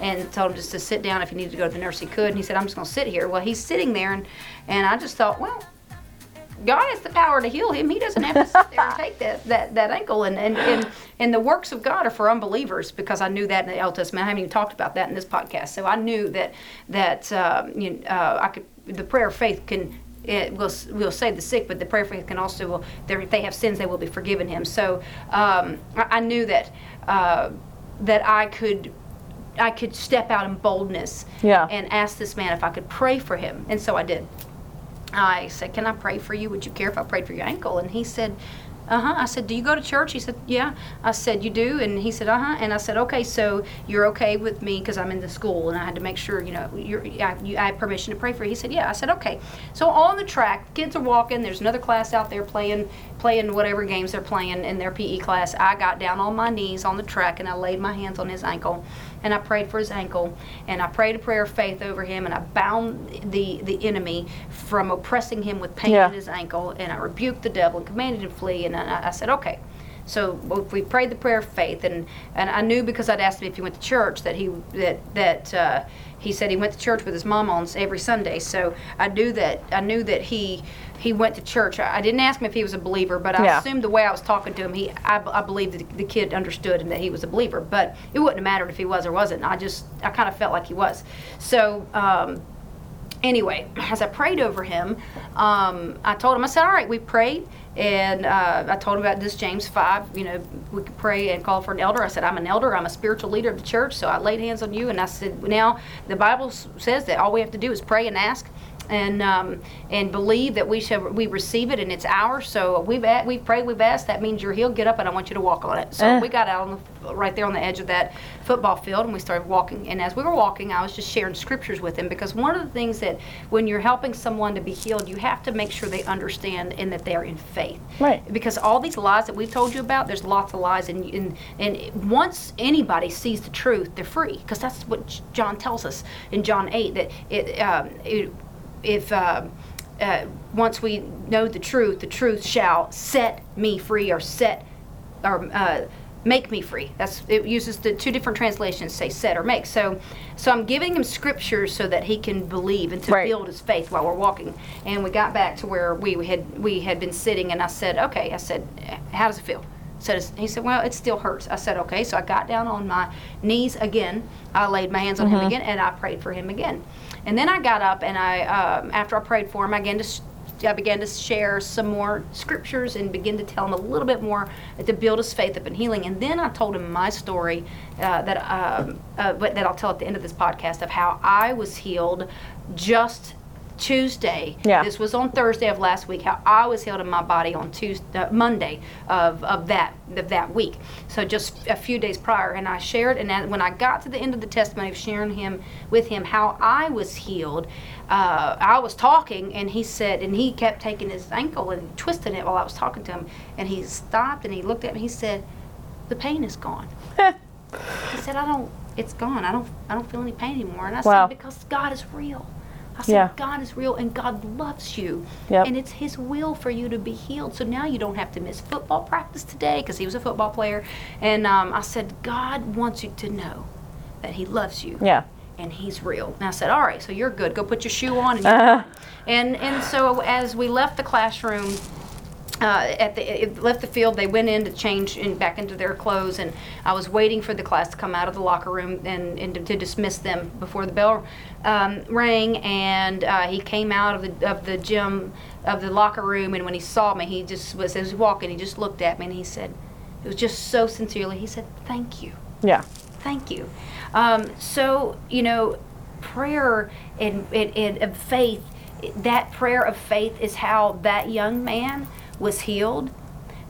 and told him just to sit down. If he needed to go to the nurse, he could. And he said, I'm just going to sit here. Well, he's sitting there, and, and I just thought, well, God has the power to heal him. He doesn't have to sit there and take that, that, that ankle. And, and, and, and the works of God are for unbelievers because I knew that in the Old Testament. I haven't even talked about that in this podcast. So I knew that that um, you know, uh, I could the prayer of faith can it will will save the sick, but the prayer of faith can also will if they have sins they will be forgiven him. So um, I, I, knew that uh, that I could I could step out in boldness yeah. and ask this man if I could pray for him, and so I did. I said, Can I pray for you? Would you care if I prayed for your ankle? And he said, uh huh. I said, Do you go to church? He said, Yeah. I said, You do? And he said, Uh huh. And I said, Okay, so you're okay with me because I'm in the school and I had to make sure, you know, you're, I, you, I have permission to pray for you. He said, Yeah. I said, Okay. So on the track, kids are walking. There's another class out there playing playing whatever games they're playing in their PE class. I got down on my knees on the track and I laid my hands on his ankle and I prayed for his ankle and I prayed a prayer of faith over him and I bound the the enemy from oppressing him with pain Yeah. in his ankle and I rebuked the devil and commanded him to flee and I, I said okay so we prayed the prayer of faith and and I knew because I'd asked him if he went to church that he that that uh, he said he went to church with his mom on every Sunday so I knew that I knew that he he went to church. I I didn't ask him if he was a believer, but I Yeah. assumed the way I was talking to him, he I, I believed that the kid understood and that he was a believer. But it wouldn't have mattered if he was or wasn't. I just I kind of felt like he was. So. Um, anyway, as I prayed over him, um, I told him, I said, all right, we prayed. And uh, I told him about this James 5, you know, we could pray and call for an elder. I said, I'm an elder, I'm a spiritual leader of the church, so I laid hands on you. And I said, now the Bible says that all we have to do is pray and ask. And um, and believe that we shall we receive it and it's ours. So we've a- we've prayed, we've asked. That means you're healed. Get up and I want you to walk on it. So Eh. we got out on the, right there on the edge of that football field and we started walking. And as we were walking, I was just sharing scriptures with him because one of the things that when you're helping someone to be healed, you have to make sure they understand and that they're in faith. Right. Because all these lies that we've told you about, there's lots of lies, and and, and once anybody sees the truth, they're free. Because that's what John tells us in John 8 that it, um, it if um, uh, once we know the truth, the truth shall set me free or set or uh, make me free. That's it uses the two different translations say set or make. So so I'm giving him scriptures so that he can believe and to Right. build his faith while we're walking. And we got back to where we had we had been sitting and I said, "Okay." I said, "How does it feel?" It's- he said, "Well, it still hurts." I said, "Okay." So I got down on my knees again. I laid my hands on him again and I prayed for him again. And then I got up and I um, after I prayed for him, I began to I began to share some more scriptures and begin to tell him a little bit more to build his faith up in healing. And then I told him my story uh, that um, uh, that I'll tell at the end of this podcast of how I was healed just Tuesday. Yeah. This was on Thursday of last week. How I was healed in my body on Tuesday, uh, Monday of, of that of that week. So just a few days prior, and I shared. And when I got to the end of the testimony of sharing him with him how I was healed, uh, I was talking, and he said, and he kept taking his ankle and twisting it while I was talking to him, and he stopped and he looked at me. He said, "The pain is gone." He said, "I don't. It's gone. I don't. I don't feel any pain anymore." And I Wow. said, "Because God is real." I said, Yeah. "God is real, and God loves you, Yep. and it's His will for you to be healed. So now you don't have to miss football practice today because he was a football player." And um, I said, "God wants you to know that He loves you." Yeah. and he's real. And I said, "All right, so you're good. Go put your shoe on." And, Uh-huh. and and so as we left the classroom, uh, at the it left the field, they went in to change in, back into their clothes, and I was waiting for the class to come out of the locker room and, and to, to dismiss them before the bell um, rang. And uh, he came out of the of the gym of the locker room, and when he saw me, he just was as he was walking, he just looked at me and he said, it was just so sincerely. He said, "Thank you." Yeah. Thank you. Um, so, you know, prayer and, and, and of faith, that prayer of faith is how that young man was healed.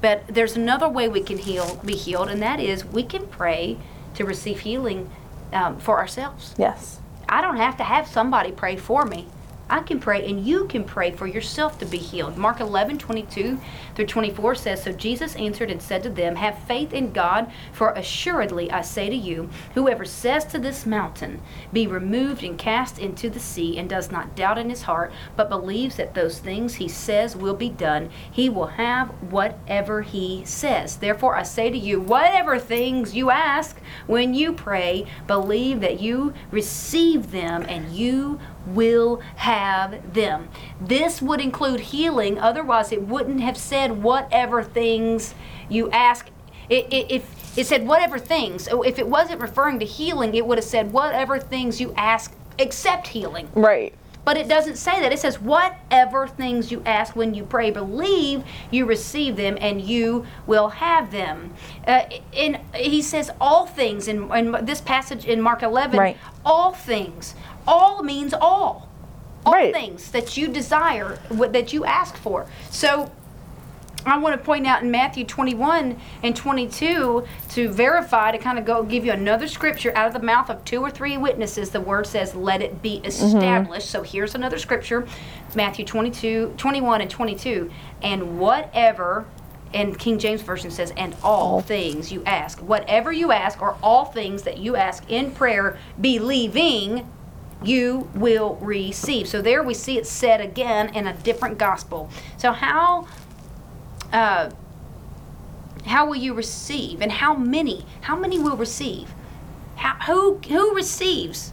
But there's another way we can heal, be healed, and that is we can pray to receive healing um, for ourselves. Yes. I don't have to have somebody pray for me. I can pray and you can pray for yourself to be healed. Mark 11, 22 through 24 says, So Jesus answered and said to them, Have faith in God, for assuredly I say to you, whoever says to this mountain, Be removed and cast into the sea, and does not doubt in his heart, but believes that those things he says will be done, he will have whatever he says. Therefore I say to you, whatever things you ask when you pray, believe that you receive them and you will have them. This would include healing, otherwise, it wouldn't have said whatever things you ask. It, it, if it said whatever things, if it wasn't referring to healing, it would have said whatever things you ask except healing. Right. But it doesn't say that. It says, whatever things you ask when you pray, believe you receive them and you will have them. Uh, and he says, all things in, in this passage in Mark 11, Right. all things. All means all. All Right. things that you desire, what- that you ask for. So I want to point out in Matthew 21 and 22 to verify to kind of go give you another scripture out of the mouth of two or three witnesses. The word says, "Let it be mm-hmm. established." So here's another scripture, Matthew 22, 21 and 22. And whatever, and King James version says, "And all things you ask, whatever you ask, or all things that you ask in prayer, believing." You will receive. So there we see it said again in a different gospel. So how uh, how will you receive? And how many? How many will receive? How, who who receives?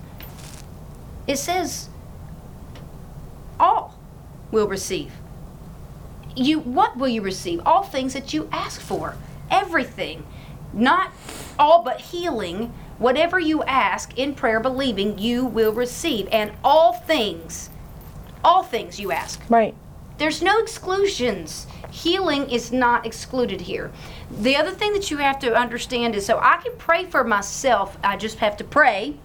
It says all will receive. You what will you receive? All things that you ask for. Everything. Not all but healing whatever you ask in prayer believing you will receive and all things all things you ask Right. there's no exclusions. Healing is not excluded here. The other thing that you have to understand is so I can pray for myself, I just have to pray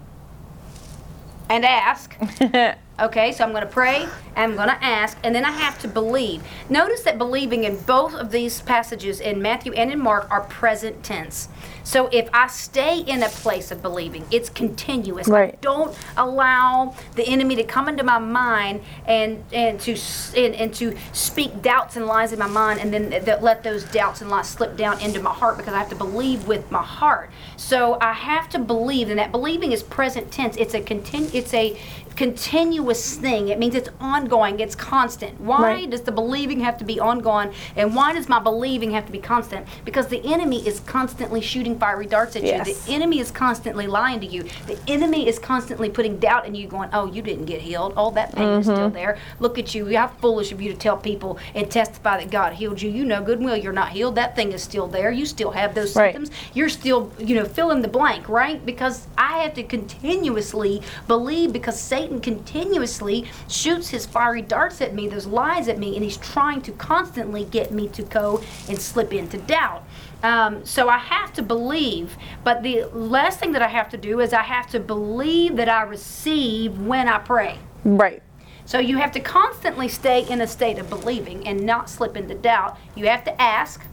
and ask. Okay, so I'm going to pray, I'm going to ask, and then I have to believe. Notice that believing in both of these passages in Matthew and in Mark are present tense. So if I stay in a place of believing, it's continuous. I Right. don't allow the enemy to come into my mind and and to and, and to speak doubts and lies in my mind and then th- let those doubts and lies slip down into my heart because I have to believe with my heart. So I have to believe and that believing is present tense. It's a continu- it's a continuous thing. It means it's ongoing, it's constant. Why Right. does the believing have to be ongoing and why does my believing have to be constant? Because the enemy is constantly shooting fiery darts at Yes. you. The enemy is constantly lying to you. The enemy is constantly putting doubt in you, going, "Oh, you didn't get healed. All that pain is still mm-hmm. there. Look at you. How foolish of you to tell people and testify that God healed you. You know good and well you're not healed. That thing is still there. You still have those Right. symptoms. You're still, you know, fill in the blank, right? Because I have to continuously believe because Satan continuously shoots his fiery darts at me, those lies at me, and he's trying to constantly get me to go and slip into doubt. Um, so I have to believe, but the last thing that I have to do is I have to believe that I receive when I pray. Right. So you have to constantly stay in a state of believing and not slip into doubt. You have to ask,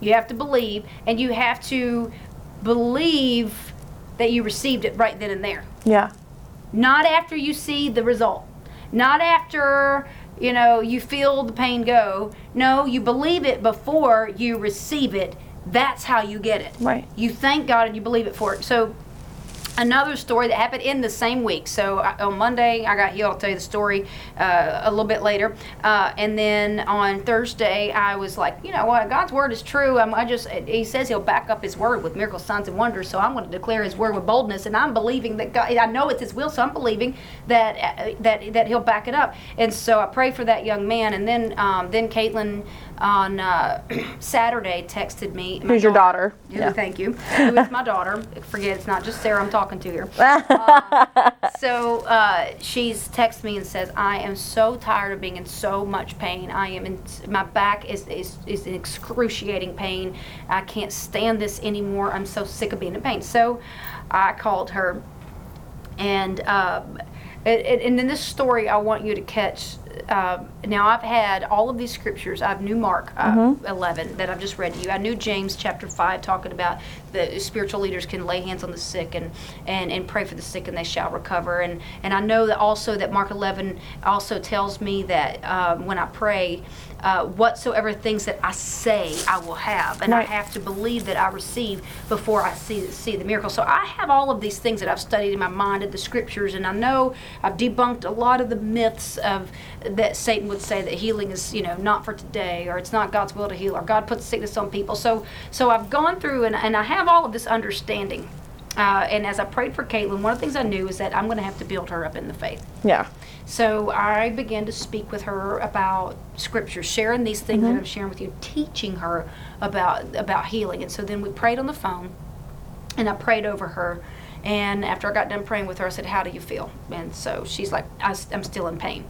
you have to believe, and you have to believe that you received it right then and there. Yeah. Not after you see the result. Not after, you know, you feel the pain go. No, you believe it before you receive it. That's how you get it. Right. You thank God and you believe it for it. So another story that happened in the same week. So I, on Monday, I got healed. I'll tell you the story uh, a little bit later. Uh, and then on Thursday, I was like, you know what? God's word is true. I'm, I just He says He'll back up His word with miracles, signs, and wonders. So I'm going to declare His word with boldness, and I'm believing that God. I know it's His will, so I'm believing that uh, that that He'll back it up. And so I pray for that young man. And then um, then Caitlin on uh, Saturday texted me. my Who's your daughter? yeah. Yeah. Thank you. Who is my daughter? Forget it's not just Sarah I'm talking to here. Uh, so uh, she's texted me and says, "I am so tired of being in so much pain. I am in my back is is, is in excruciating pain. I can't stand this anymore. I'm so sick of being in pain." So I called her, and um, it, it- and in this story, I want you to catch uh, now I've had all of these scriptures. I've knew Mark uh, Mm-hmm. 11 that I've just read to you. I knew James chapter 5 talking about the spiritual leaders can lay hands on the sick and, and, and pray for the sick and they shall recover. And, and I know that also that Mark 11 also tells me that um, when I pray, uh, whatsoever things that I say, I will have. And Right. I have to believe that I receive before I see, see the miracle. So I have all of these things that I've studied in my mind of the scriptures, and I know I've debunked a lot of the myths of that Satan would say that healing is, you know, not for today, or it's not God's will to heal, or God puts sickness on people. So, so I've gone through and, and I have all of this understanding. Uh, and as I prayed for Caitlin, one of the things I knew is that I'm going to have to build her up in the faith. Yeah. So I began to speak with her about scripture, sharing these things that I'm sharing with you, teaching her about about healing. And so then we prayed on the phone, and I prayed over her. And after I got done praying with her, I said, "How do you feel?" And so she's like, I, am still in pain."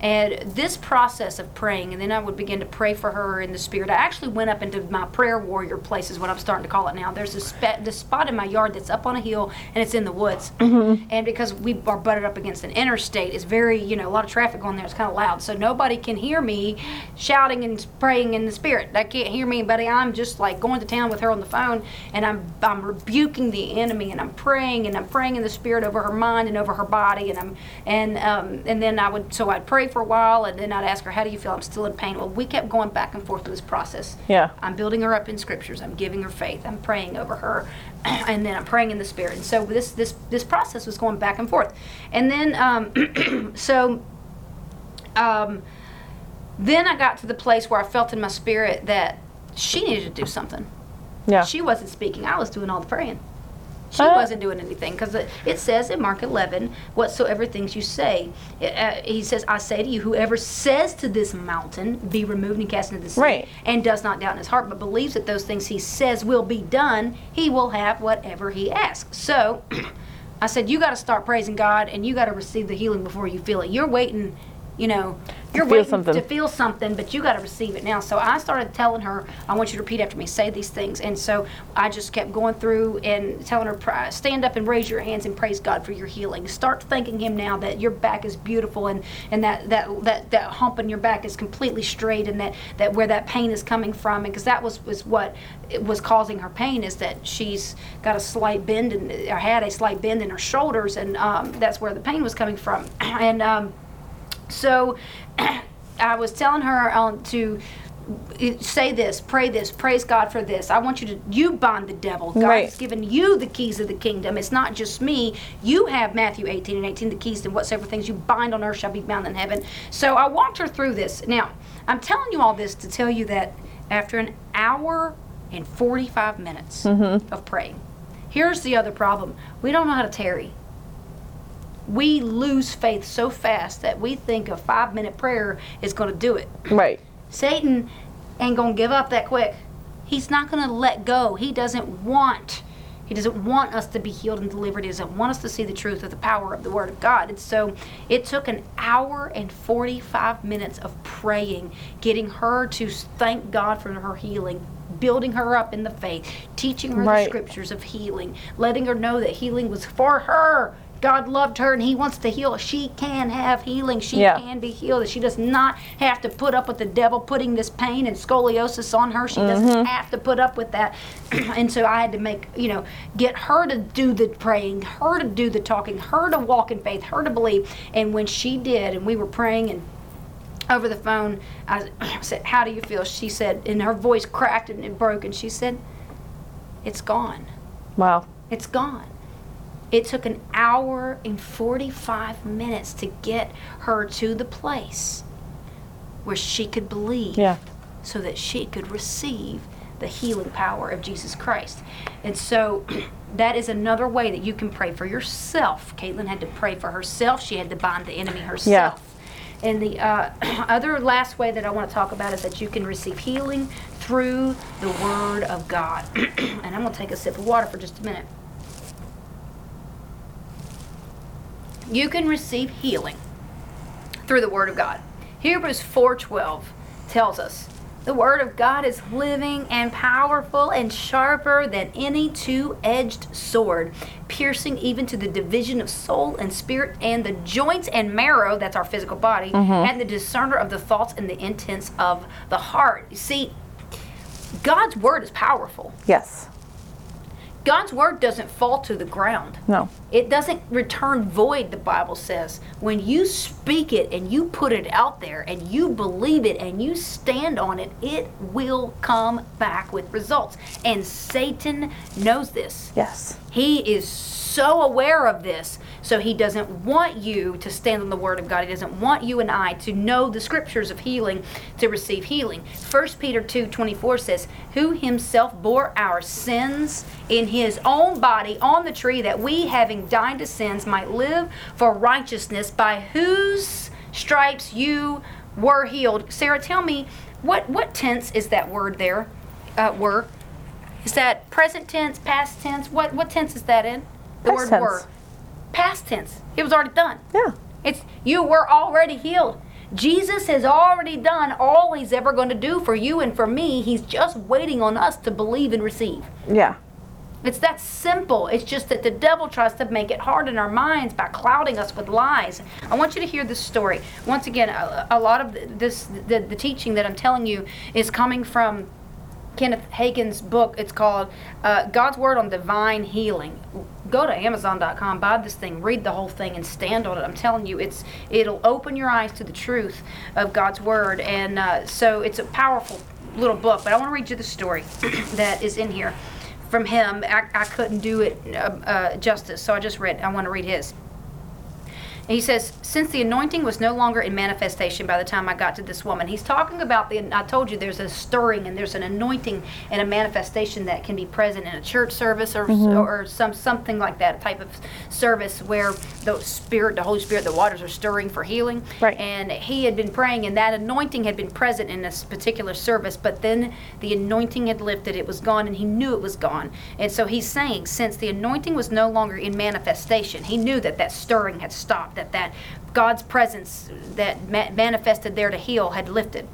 And this process of praying, and then I would begin to pray for her in the spirit. I actually went up into my prayer warrior place, is what I'm starting to call it now. There's a spe- this spot in my yard that's up on a hill, and it's in the woods. And because we are butted up against an interstate, it's very, you know, a lot of traffic on there. It's kind of loud, so nobody can hear me shouting and praying in the spirit. They can't hear me, buddy. I'm just like going to town with her on the phone, and I'm I'm rebuking the enemy, and I'm praying, and I'm praying in the spirit over her mind and over her body, and I'm and um, and then I would so I'd pray for a while, and then I'd ask her, "How do you feel?" I'm still in pain. Well, we kept going back and forth with this process. Yeah. I'm building her up in scriptures. I'm giving her faith. I'm praying over her, and then I'm praying in the spirit. And so this this this process was going back and forth, and then um, so um, then I got to the place where I felt in my spirit that she needed to do something. Yeah. She wasn't speaking. I was doing all the praying. She Uh. wasn't doing anything because it, it says in Mark 11, whatsoever things you say. Uh, he says, I say to you, whoever says to this mountain, be removed and cast into the sea, Right. and does not doubt in his heart, but believes that those things he says will be done, he will have whatever he asks. So I said, you got to start praising God and you got to receive the healing before you feel it. You're waiting, you know, you're feel waiting something. to feel something, but you got to receive it now. So I started telling her, I want you to repeat after me, say these things. And so I just kept going through and telling her, stand up and raise your hands and praise God for your healing. Start thanking Him now that your back is beautiful and, and that, that, that, that hump in your back is completely straight and that, that where that pain is coming from. Because that was, was what was causing her pain is that she's got a slight bend in, or had a slight bend in her shoulders. And um, that's where the pain was coming from. and, um, so I was telling her um, to say this, pray this, praise God for this. I want you to, you bind the devil. God Right. has given you the keys of the kingdom. It's not just me. You have Matthew 18 and 18, the keys to whatsoever things you bind on earth shall be bound in heaven. So I walked her through this. Now, I'm telling you all this to tell you that after an hour and 45 minutes of praying, here's the other problem we don't know how to tarry we lose faith so fast that we think a five minute prayer is going to do it. Right. Satan ain't going to give up that quick. He's not going to let go. He doesn't want. He doesn't want us to be healed and delivered. He doesn't want us to see the truth of the power of the Word of God. And so it took an hour and 45 minutes of praying, getting her to thank God for her healing, building her up in the faith, teaching her Right. the scriptures of healing, letting her know that healing was for her. God loved her and He wants to heal. She can have healing. She Yeah. can be healed. She does not have to put up with the devil putting this pain and scoliosis on her. She doesn't mm-hmm. have to put up with that. and so I had to make, you know, get her to do the praying, her to do the talking, her to walk in faith, her to believe. And when she did, and we were praying and over the phone, I said, How do you feel? She said, and her voice cracked and it broke, and she said, It's gone. Wow. It's gone. It took an hour and 45 minutes to get her to the place where she could believe Yeah. so that she could receive the healing power of Jesus Christ. And so that is another way that you can pray for yourself. Caitlin had to pray for herself, she had to bind the enemy herself. And the uh, other last way that I want to talk about is that you can receive healing through the Word of God. and I'm going to take a sip of water for just a minute. You can receive healing through the Word of God. Hebrews 4:12 tells us, The Word of God is living and powerful and sharper than any two edged sword, piercing even to the division of soul and spirit and the joints and marrow, that's our physical body, mm-hmm. and the discerner of the thoughts and the intents of the heart. You see, God's Word is powerful. Yes. God's Word doesn't fall to the ground. No. It doesn't return void, the Bible says. When you speak it and you put it out there and you believe it and you stand on it, it will come back with results. And Satan knows this. Yes. He is so aware of this, so he doesn't want you to stand on the word of God. He doesn't want you and I to know the scriptures of healing to receive healing. 1 Peter 2:24 says, "Who himself bore our sins in his own body on the tree that we having died to sins might live for righteousness by whose stripes you were healed." Sarah, tell me what what tense is that word there? Uh, were is that present tense, past tense? What what tense is that in? The Past word tense. were. Past tense. It was already done. Yeah. It's you were already healed. Jesus has already done all he's ever going to do for you and for me. He's just waiting on us to believe and receive. Yeah. It's that simple. It's just that the devil tries to make it hard in our minds by clouding us with lies. I want you to hear this story. Once again, a, a lot of this, the, the teaching that I'm telling you, is coming from Kenneth Hagin's book. It's called uh, God's Word on Divine Healing. Go to Amazon.com, buy this thing, read the whole thing, and stand on it. I'm telling you, it's it'll open your eyes to the truth of God's Word, and uh, so it's a powerful little book. But I want to read you the story that is in here from him. I, I couldn't do it uh, uh, justice, so I just read. I want to read his. And he says, since the anointing was no longer in manifestation by the time I got to this woman, he's talking about the. I told you there's a stirring and there's an anointing and a manifestation that can be present in a church service or mm-hmm. or some something like that, a type of service where the Spirit, the Holy Spirit, the waters are stirring for healing. Right. And he had been praying, and that anointing had been present in this particular service, but then the anointing had lifted, it was gone, and he knew it was gone. And so he's saying, since the anointing was no longer in manifestation, he knew that that stirring had stopped, that that God's presence that ma- manifested there to heal had lifted.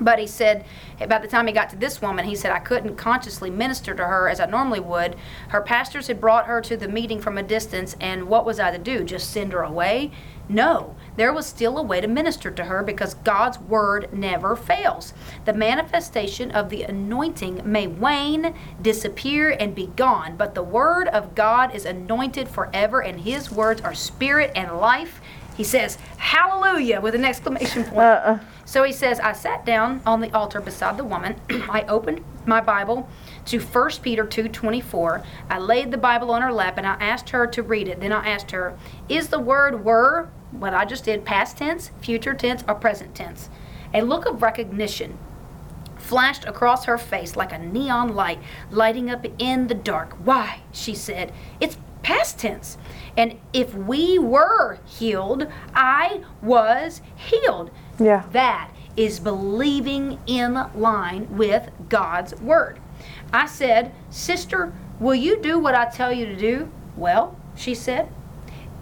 But he said, by the time he got to this woman, he said, I couldn't consciously minister to her as I normally would. Her pastors had brought her to the meeting from a distance, and what was I to do? Just send her away? No, there was still a way to minister to her because God's word never fails. The manifestation of the anointing may wane, disappear, and be gone, but the word of God is anointed forever, and his words are spirit and life. He says, Hallelujah, with an exclamation point. Uh-uh. So he says, I sat down on the altar beside the woman. I opened my Bible to 1 Peter 2:24. I laid the Bible on her lap and I asked her to read it. Then I asked her, "Is the word were what I just did past tense, future tense, or present tense?" A look of recognition flashed across her face like a neon light lighting up in the dark. Why? she said. It's past tense. And if we were healed, I was healed. Yeah. That is believing in line with God's word. I said, Sister, will you do what I tell you to do? Well, she said,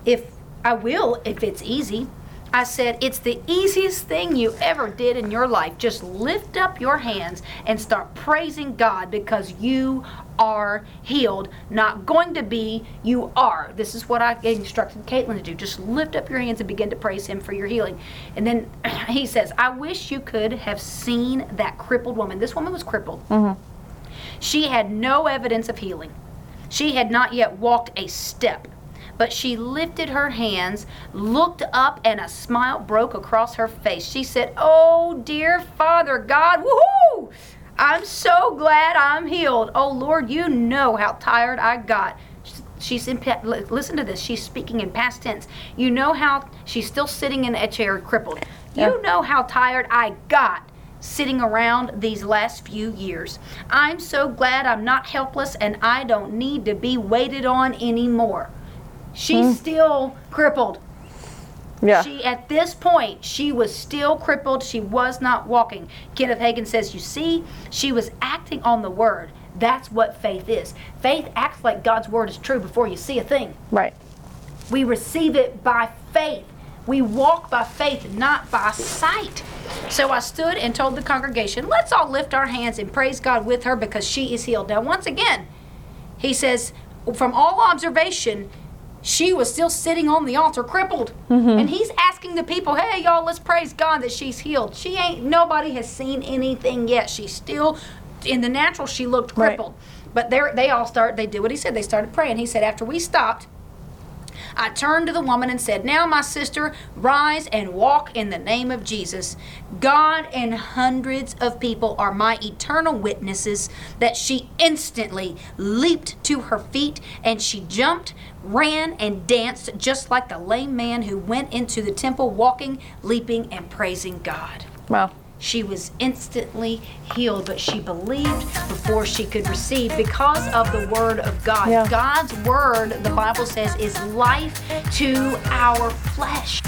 if I will, if it's easy. I said, it's the easiest thing you ever did in your life. Just lift up your hands and start praising God because you are healed. Not going to be, you are. This is what I instructed Caitlin to do. Just lift up your hands and begin to praise Him for your healing. And then he says, I wish you could have seen that crippled woman. This woman was crippled. Mm-hmm. She had no evidence of healing. She had not yet walked a step. But she lifted her hands, looked up, and a smile broke across her face. She said, Oh, dear Father God, woohoo! I'm so glad I'm healed. Oh, Lord, you know how tired I got. She's in, listen to this. She's speaking in past tense. You know how she's still sitting in a chair crippled. Yeah. You know how tired I got sitting around these last few years. I'm so glad I'm not helpless and I don't need to be waited on anymore. She's hmm. still crippled. Yeah. She at this point she was still crippled. She was not walking. Kenneth Hagin says, "You see, she was acting on the word. That's what faith is. Faith acts like God's word is true before you see a thing. right. We receive it by faith. We walk by faith, not by sight. So I stood and told the congregation, let's all lift our hands and praise God with her because she is healed. Now, once again, he says, from all observation, she was still sitting on the altar crippled. Mm-hmm. And he's asking the people, hey, y'all, let's praise God that she's healed. She ain't, nobody has seen anything yet. She's still, in the natural, she looked Right. crippled. But they they all start, they did what he said. They started praying. He said, after we stopped, I turned to the woman and said, Now, my sister, rise and walk in the name of Jesus. God and hundreds of people are my eternal witnesses that she instantly leaped to her feet and she jumped, ran, and danced just like the lame man who went into the temple walking, leaping, and praising God. Wow. She was instantly healed, but she believed before she could receive because of the word of God. Yeah. God's word, the Bible says, is life to our flesh.